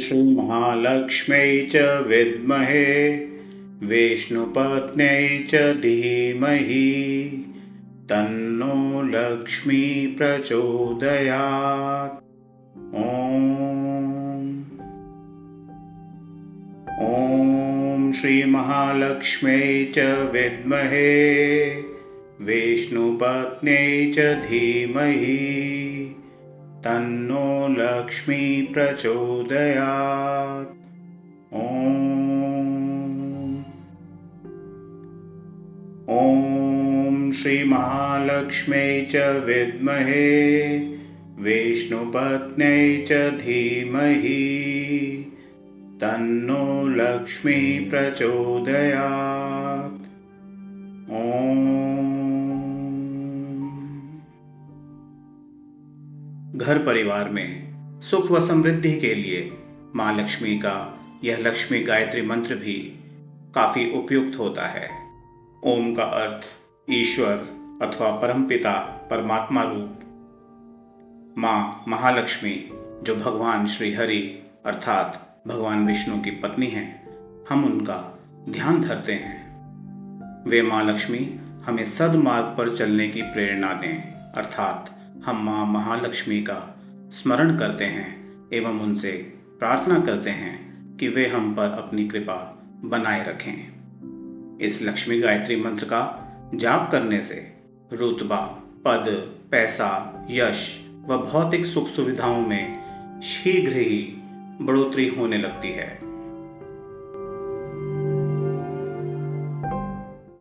श्रीमहालक्ष्म्यै च विद्महे विष्णुपत्न्यै च धीमहि तन्नो लक्ष्मी प्रचोदयात्। ॐ श्रीमहालक्ष्म्यै च विद्महे विष्णुपत्न्यै च धीमहि तन्नो लक्ष्मी प्रचोदयात्। ॐ। श्रीमहालक्ष्म्यै च विद्महे विष्णुपत्न्यै च धीमहि तन्नो लक्ष्मी प्रचोदयात् घर परिवार में सुख व समृद्धि के लिए माँ लक्ष्मी का यह लक्ष्मी गायत्री मंत्र भी काफ़ी उपयुक्त होता है। ओम का अर्थ ईश्वर अथवा परमपिता, परमात्मा रूप। माँ महालक्ष्मी, जो भगवान श्री हरि अर्थात भगवान विष्णु की पत्नी हैं, हम उनका ध्यान धरते हैं। वे माँ लक्ष्मी हमें सदमार्ग पर चलने की प्रेरणा दें, अर्थात हम माँ महालक्ष्मी का स्मरण करते हैं एवं उनसे प्रार्थना करते हैं कि वे हम पर अपनी कृपा बनाए रखें। इस लक्ष्मी गायत्री मंत्र का जाप करने से रुतबा, पद, पैसा, यश व भौतिक सुख सुविधाओं में शीघ्र ही बढ़ोतरी होने लगती है।